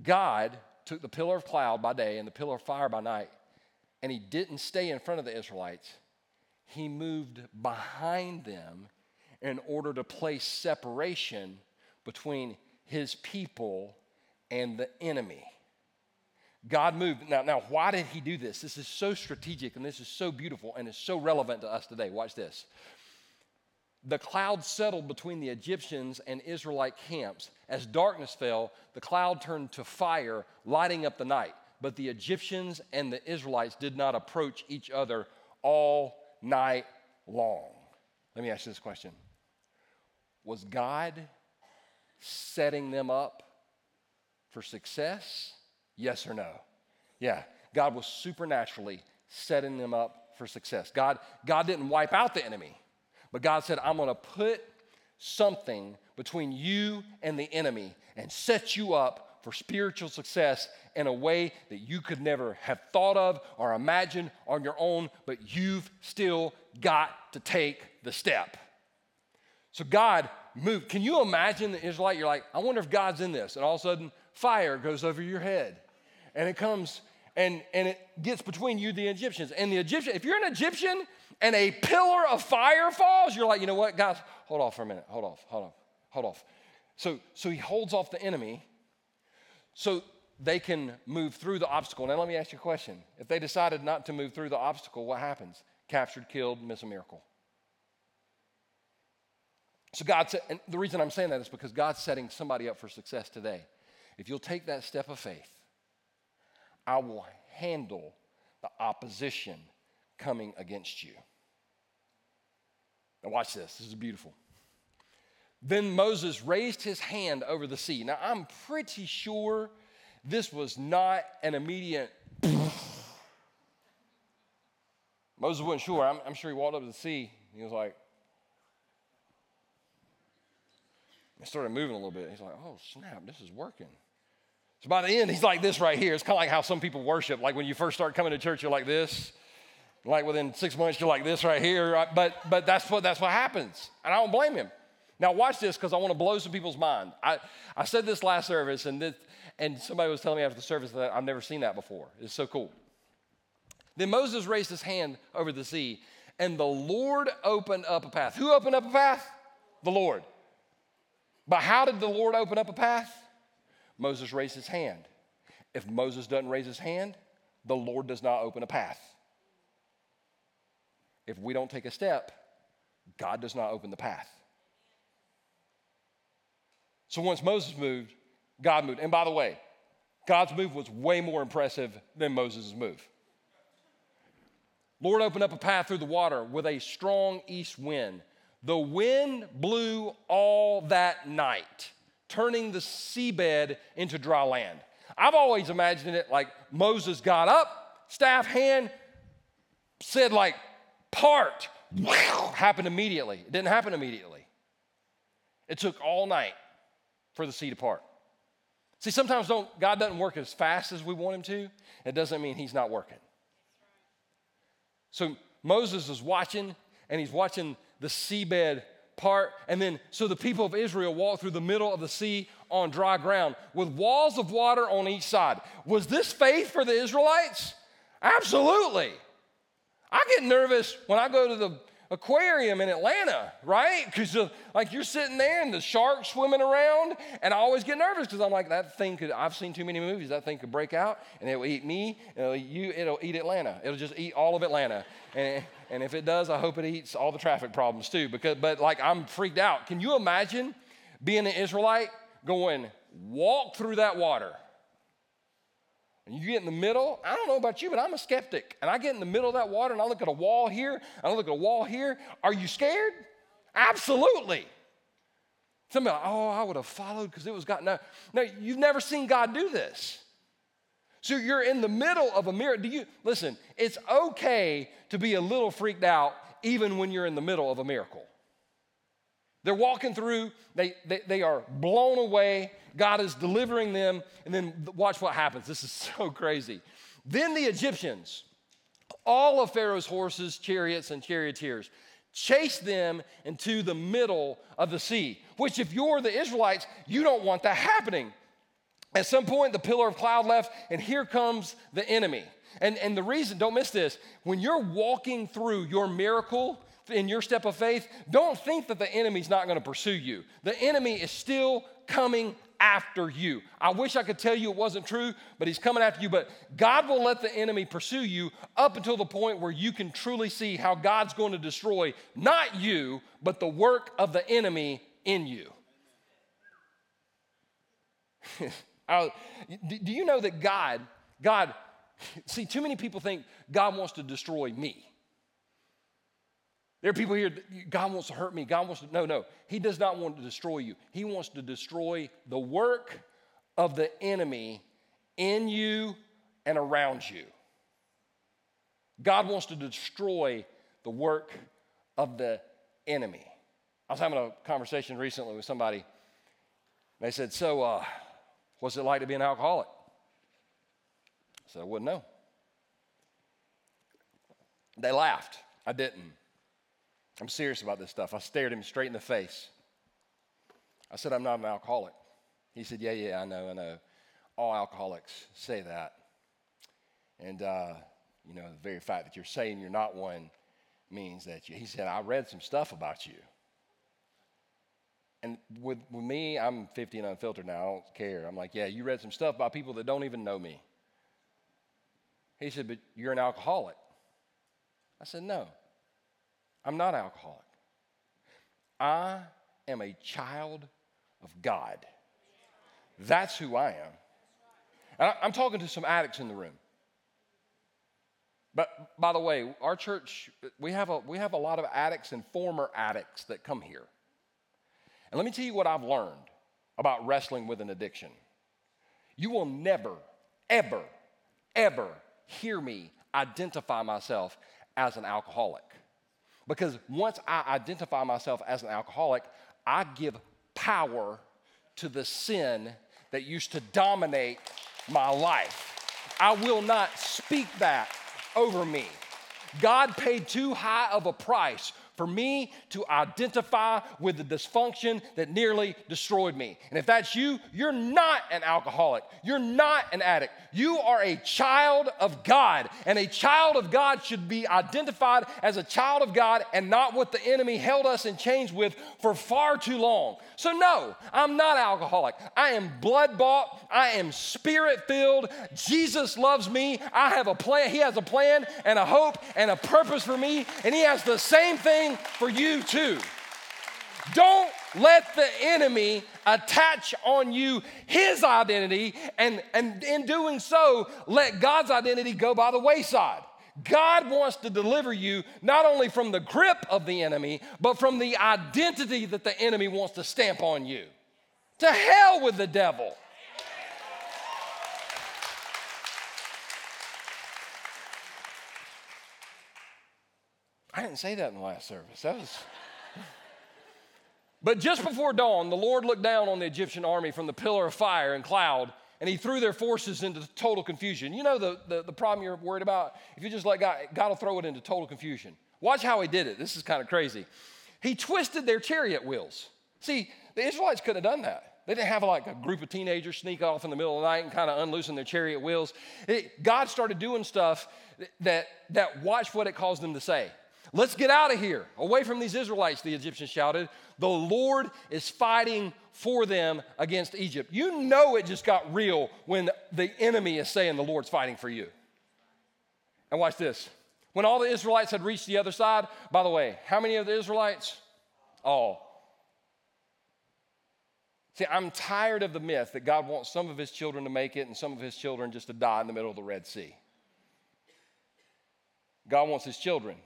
God took the pillar of cloud by day and the pillar of fire by night, and He didn't stay in front of the Israelites he moved behind them in order to place separation between his people and the enemy. God moved. Now, now, why did he do this? This is so strategic and this is so beautiful and is so relevant to us today. Watch this. The cloud settled between the Egyptians and Israelite camps. As darkness fell, the cloud turned to fire, lighting up the night. But the Egyptians and the Israelites did not approach each other all night long. Let me ask you this question Was God setting them up for success? Yes or no? Yeah, God was supernaturally setting them up for success. God, God didn't wipe out the enemy, but God said, I'm gonna put something between you and the enemy and set you up for spiritual success in a way that you could never have thought of or imagined on your own, but you've still got to take the step. So God moved. Can you imagine the Israelite? You're like, I wonder if God's in this. And all of a sudden, fire goes over your head. And it comes and, and it gets between you, the Egyptians. And the Egyptian, if you're an Egyptian and a pillar of fire falls, you're like, you know what, guys, hold off for a minute. Hold off, hold off, hold off. So, so he holds off the enemy so they can move through the obstacle. Now, let me ask you a question. If they decided not to move through the obstacle, what happens? Captured, killed, miss a miracle. So God said, and the reason I'm saying that is because God's setting somebody up for success today. If you'll take that step of faith, I will handle the opposition coming against you. Now, watch this. This is beautiful. Then Moses raised his hand over the sea. Now, I'm pretty sure this was not an immediate. Moses wasn't sure. I'm, I'm, sure he walked up to the sea. He was like, it started moving a little bit. He's like, oh, snap, this is working. So by the end, he's like this right here. It's kind of like how some people worship. Like when you first start coming to church, you're like this. Like within six months, you're like this right here. But, but that's, what, that's what happens. And I don't blame him. Now, watch this because I want to blow some people's mind. I, I said this last service, and, this, and somebody was telling me after the service that I've never seen that before. It's so cool. Then Moses raised his hand over the sea, and the Lord opened up a path. Who opened up a path? The Lord. But how did the Lord open up a path? Moses raised his hand. If Moses doesn't raise his hand, the Lord does not open a path. If we don't take a step, God does not open the path. So once Moses moved, God moved. And by the way, God's move was way more impressive than Moses' move. Lord opened up a path through the water with a strong east wind. The wind blew all that night, turning the seabed into dry land. I've always imagined it like Moses got up, staff hand, said like, part, happened immediately. It didn't happen immediately. It took all night for the sea to part. See, sometimes God doesn't work as fast as we want him to. It doesn't mean he's not working. So Moses is watching, and he's watching the seabed part. And then, so the people of Israel walked through the middle of the sea on dry ground with walls of water on each side. Was this faith for the Israelites? Absolutely. I get nervous when I go to the aquarium in Atlanta, right? Because like you're sitting there and the sharks swimming around, and I always get nervous because I'm like, that thing could. I've seen too many movies. That thing could break out and it'll eat me. It'll eat you. It'll eat Atlanta. It'll just eat all of Atlanta. And and if it does, I hope it eats all the traffic problems too. Because but like I'm freaked out. Can you imagine being an Israelite going walk through that water? And you get in the middle, I don't know about you, but I'm a skeptic. And I get in the middle of that water and I look at a wall here, I look at a wall here. Are you scared? Absolutely. Somebody, like, oh, I would have followed because it was God. No, no, you've never seen God do this. So you're in the middle of a miracle. Do you listen? It's okay to be a little freaked out even when you're in the middle of a miracle. They're walking through, they, they, they are blown away. God is delivering them. And then watch what happens. This is so crazy. Then the Egyptians, all of Pharaoh's horses, chariots, and charioteers, chased them into the middle of the sea, which, if you're the Israelites, you don't want that happening. At some point, the pillar of cloud left, and here comes the enemy. And, and the reason, don't miss this, when you're walking through your miracle, in your step of faith, don't think that the enemy's not going to pursue you. The enemy is still coming after you. I wish I could tell you it wasn't true, but he's coming after you. But God will let the enemy pursue you up until the point where you can truly see how God's going to destroy not you, but the work of the enemy in you. do you know that God, God, see, too many people think God wants to destroy me. There are people here, God wants to hurt me. God wants to, no, no. He does not want to destroy you. He wants to destroy the work of the enemy in you and around you. God wants to destroy the work of the enemy. I was having a conversation recently with somebody. They said, So, uh, what's it like to be an alcoholic? I said, I wouldn't know. They laughed. I didn't. I'm serious about this stuff. I stared him straight in the face. I said, I'm not an alcoholic. He said, Yeah, yeah, I know, I know. All alcoholics say that. And, uh, you know, the very fact that you're saying you're not one means that you, he said, I read some stuff about you. And with, with me, I'm 50 and unfiltered now. I don't care. I'm like, yeah, you read some stuff about people that don't even know me. He said, but you're an alcoholic. I said, no. I'm not alcoholic. I am a child of God. That's who I am. And I'm talking to some addicts in the room. But by the way, our church, we have, a, we have a lot of addicts and former addicts that come here. And let me tell you what I've learned about wrestling with an addiction. You will never, ever, ever hear me identify myself as an alcoholic. Because once I identify myself as an alcoholic, I give power to the sin that used to dominate my life. I will not speak that over me. God paid too high of a price for me to identify with the dysfunction that nearly destroyed me. And if that's you, you're not an alcoholic. You're not an addict. You are a child of God. And a child of God should be identified as a child of God and not what the enemy held us in chains with for far too long. So, no, I'm not alcoholic. I am blood bought. I am spirit filled. Jesus loves me. I have a plan. He has a plan and a hope and a purpose for me. And He has the same thing for you too. Don't let the enemy attach on you his identity, and, and in doing so, let God's identity go by the wayside. God wants to deliver you not only from the grip of the enemy, but from the identity that the enemy wants to stamp on you. To hell with the devil. I didn't say that in the last service. That was. but just before dawn, the Lord looked down on the Egyptian army from the pillar of fire and cloud, and he threw their forces into total confusion. You know the, the, the problem you're worried about? If you just let God, God will throw it into total confusion. Watch how he did it. This is kind of crazy. He twisted their chariot wheels. See, the Israelites could have done that. They didn't have like a group of teenagers sneak off in the middle of the night and kind of unloosen their chariot wheels. It, God started doing stuff that, that watch what it caused them to say. Let's get out of here, away from these Israelites, the Egyptians shouted. The Lord is fighting for them against Egypt. You know it just got real when the enemy is saying the Lord's fighting for you. And watch this. When all the Israelites had reached the other side, by the way, how many of the Israelites? All. See, I'm tired of the myth that God wants some of his children to make it and some of his children just to die in the middle of the Red Sea. God wants his children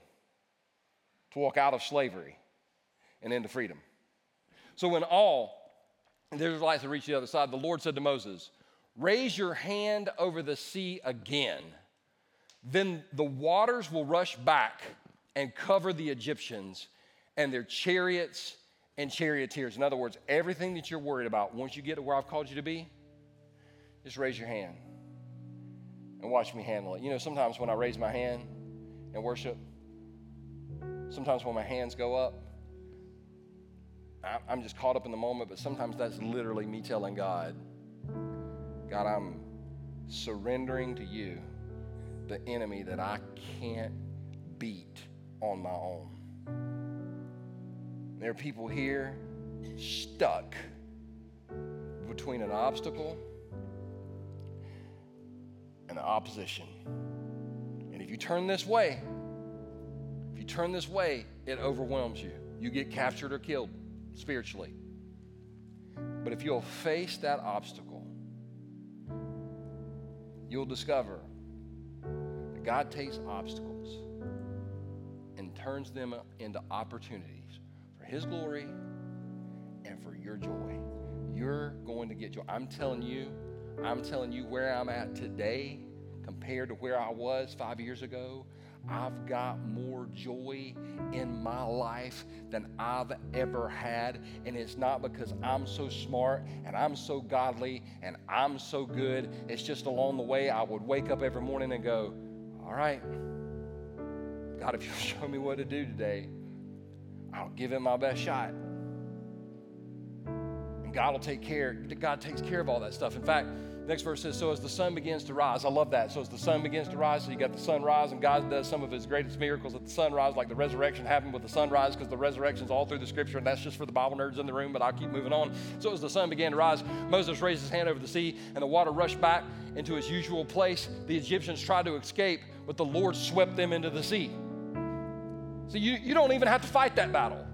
to walk out of slavery and into freedom. So when all the Israelites had reached the other side, the Lord said to Moses, Raise your hand over the sea again. Then the waters will rush back and cover the Egyptians and their chariots and charioteers. In other words, everything that you're worried about, once you get to where I've called you to be, just raise your hand and watch me handle it. You know, sometimes when I raise my hand and worship, Sometimes when my hands go up, I'm just caught up in the moment, but sometimes that's literally me telling God, God, I'm surrendering to you the enemy that I can't beat on my own. There are people here stuck between an obstacle and the opposition. And if you turn this way, you turn this way, it overwhelms you. You get captured or killed spiritually. But if you'll face that obstacle, you'll discover that God takes obstacles and turns them into opportunities for His glory and for your joy. You're going to get joy. I'm telling you, I'm telling you where I'm at today compared to where I was five years ago. I've got more joy in my life than I've ever had. And it's not because I'm so smart and I'm so godly and I'm so good. It's just along the way I would wake up every morning and go, All right, God, if you'll show me what to do today, I'll give it my best shot. And God will take care, God takes care of all that stuff. In fact, Next verse says, So as the sun begins to rise, I love that. So as the sun begins to rise, so you got the sunrise, and God does some of his greatest miracles at the sunrise, like the resurrection happened with the sunrise, because the resurrection's all through the scripture, and that's just for the Bible nerds in the room, but I'll keep moving on. So as the sun began to rise, Moses raised his hand over the sea, and the water rushed back into its usual place. The Egyptians tried to escape, but the Lord swept them into the sea. So you, you don't even have to fight that battle.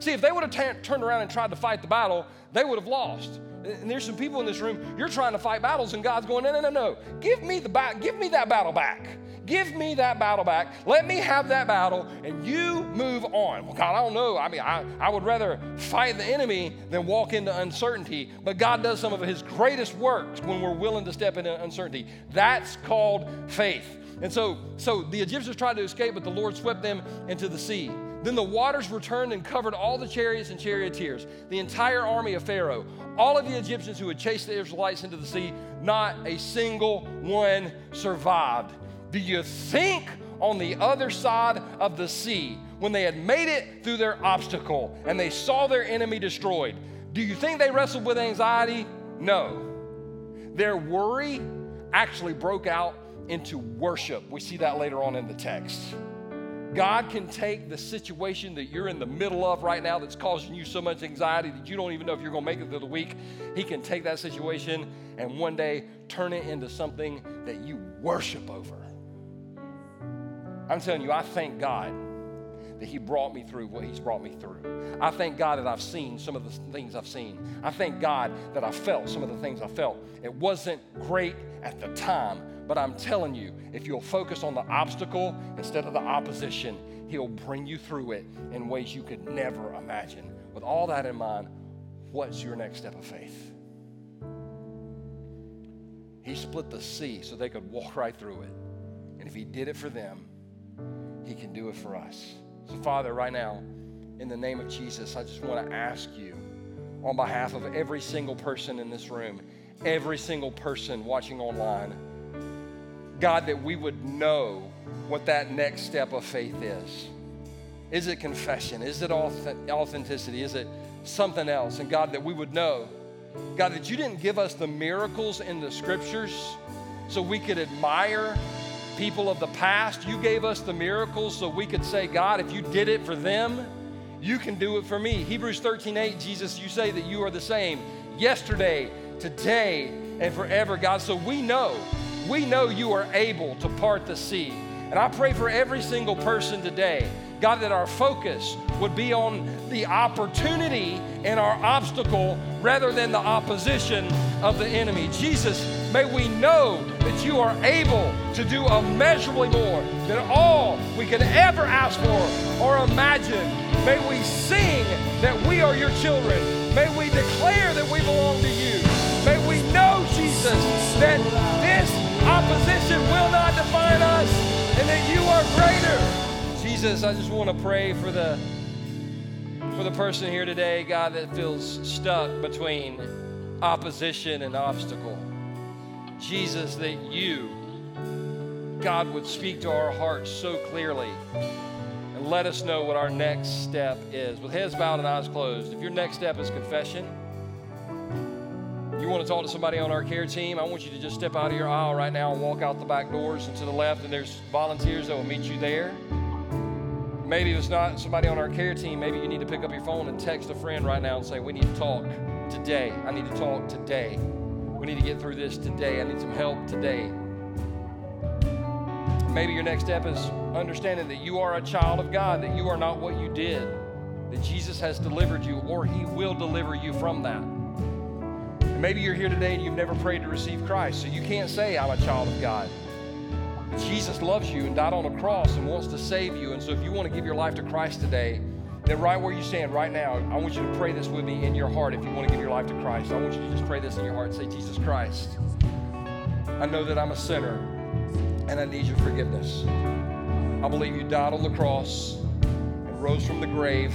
See, if they would have t- turned around and tried to fight the battle, they would have lost. And there's some people in this room, you're trying to fight battles, and God's going, no, no, no, no. Give me the ba- give me that battle back. Give me that battle back. Let me have that battle, and you move on. Well, God, I don't know. I mean, I, I would rather fight the enemy than walk into uncertainty. But God does some of his greatest works when we're willing to step into uncertainty. That's called faith. And so, so the Egyptians tried to escape, but the Lord swept them into the sea. Then the waters returned and covered all the chariots and charioteers, the entire army of Pharaoh, all of the Egyptians who had chased the Israelites into the sea. Not a single one survived. Do you think on the other side of the sea, when they had made it through their obstacle and they saw their enemy destroyed, do you think they wrestled with anxiety? No. Their worry actually broke out into worship. We see that later on in the text. God can take the situation that you're in the middle of right now that's causing you so much anxiety that you don't even know if you're going to make it through the week. He can take that situation and one day turn it into something that you worship over. I'm telling you, I thank God that He brought me through what He's brought me through. I thank God that I've seen some of the things I've seen. I thank God that I felt some of the things I felt. It wasn't great at the time, but I'm telling you, if you'll focus on the obstacle instead of the opposition, He'll bring you through it in ways you could never imagine. With all that in mind, what's your next step of faith? He split the sea so they could walk right through it. And if He did it for them, He can do it for us. So, Father, right now, in the name of Jesus, I just want to ask you on behalf of every single person in this room, every single person watching online, God, that we would know what that next step of faith is. Is it confession? Is it authenticity? Is it something else? And God, that we would know, God, that you didn't give us the miracles in the scriptures so we could admire people of the past. You gave us the miracles so we could say, God, if you did it for them, you can do it for me. Hebrews 13 8, Jesus, you say that you are the same yesterday, today, and forever, God. So we know we know you are able to part the sea. And I pray for every single person today, God, that our focus would be on the opportunity and our obstacle rather than the opposition of the enemy. Jesus, may we know that you are able to do immeasurably more than all we could ever ask for or imagine. May we sing that we are your children. May we declare that we belong to you. May we know, Jesus, that this Opposition will not define us and that you are greater. Jesus, I just want to pray for the for the person here today, God, that feels stuck between opposition and obstacle. Jesus, that you, God, would speak to our hearts so clearly and let us know what our next step is. With heads bowed and eyes closed, if your next step is confession, you want to talk to somebody on our care team, I want you to just step out of your aisle right now and walk out the back doors and to the left, and there's volunteers that will meet you there. Maybe it's not somebody on our care team, maybe you need to pick up your phone and text a friend right now and say, We need to talk today. I need to talk today. We need to get through this today. I need some help today. Maybe your next step is understanding that you are a child of God, that you are not what you did, that Jesus has delivered you, or He will deliver you from that. Maybe you're here today and you've never prayed to receive Christ, so you can't say, I'm a child of God. Jesus loves you and died on a cross and wants to save you. And so if you want to give your life to Christ today, then right where you stand right now, I want you to pray this with me in your heart if you want to give your life to Christ. I want you to just pray this in your heart say, Jesus Christ, I know that I'm a sinner and I need your forgiveness. I believe you died on the cross and rose from the grave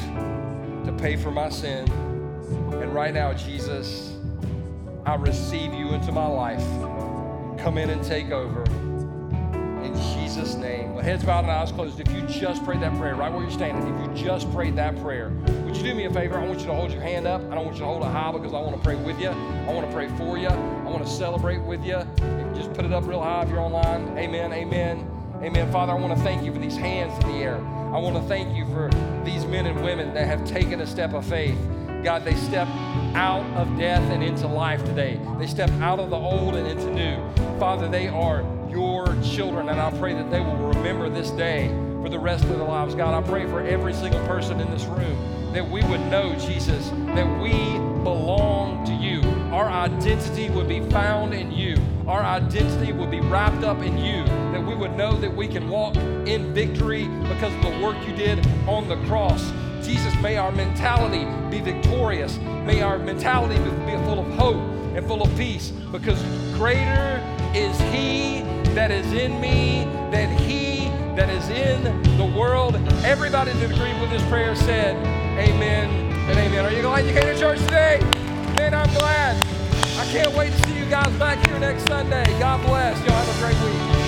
to pay for my sin. And right now, Jesus, I receive you into my life. Come in and take over. In Jesus' name. Heads bowed and eyes closed, if you just prayed that prayer, right where you're standing, if you just prayed that prayer, would you do me a favor? I want you to hold your hand up. I don't want you to hold it high because I want to pray with you. I want to pray for you. I want to celebrate with you. Just put it up real high if you're online. Amen. Amen. Amen. Father, I want to thank you for these hands in the air. I want to thank you for these men and women that have taken a step of faith. God, they step out of death and into life today. They step out of the old and into new. Father, they are your children, and I pray that they will remember this day for the rest of their lives. God, I pray for every single person in this room that we would know, Jesus, that we belong to you. Our identity would be found in you. Our identity would be wrapped up in you. That we would know that we can walk in victory because of the work you did on the cross. Jesus, may our mentality be victorious. May our mentality be full of hope and full of peace because greater is He that is in me than He that is in the world. Everybody that agreed with this prayer said, Amen and amen. Are you glad you came to church today? Man, I'm glad. I can't wait to see you guys back here next Sunday. God bless. Y'all have a great week.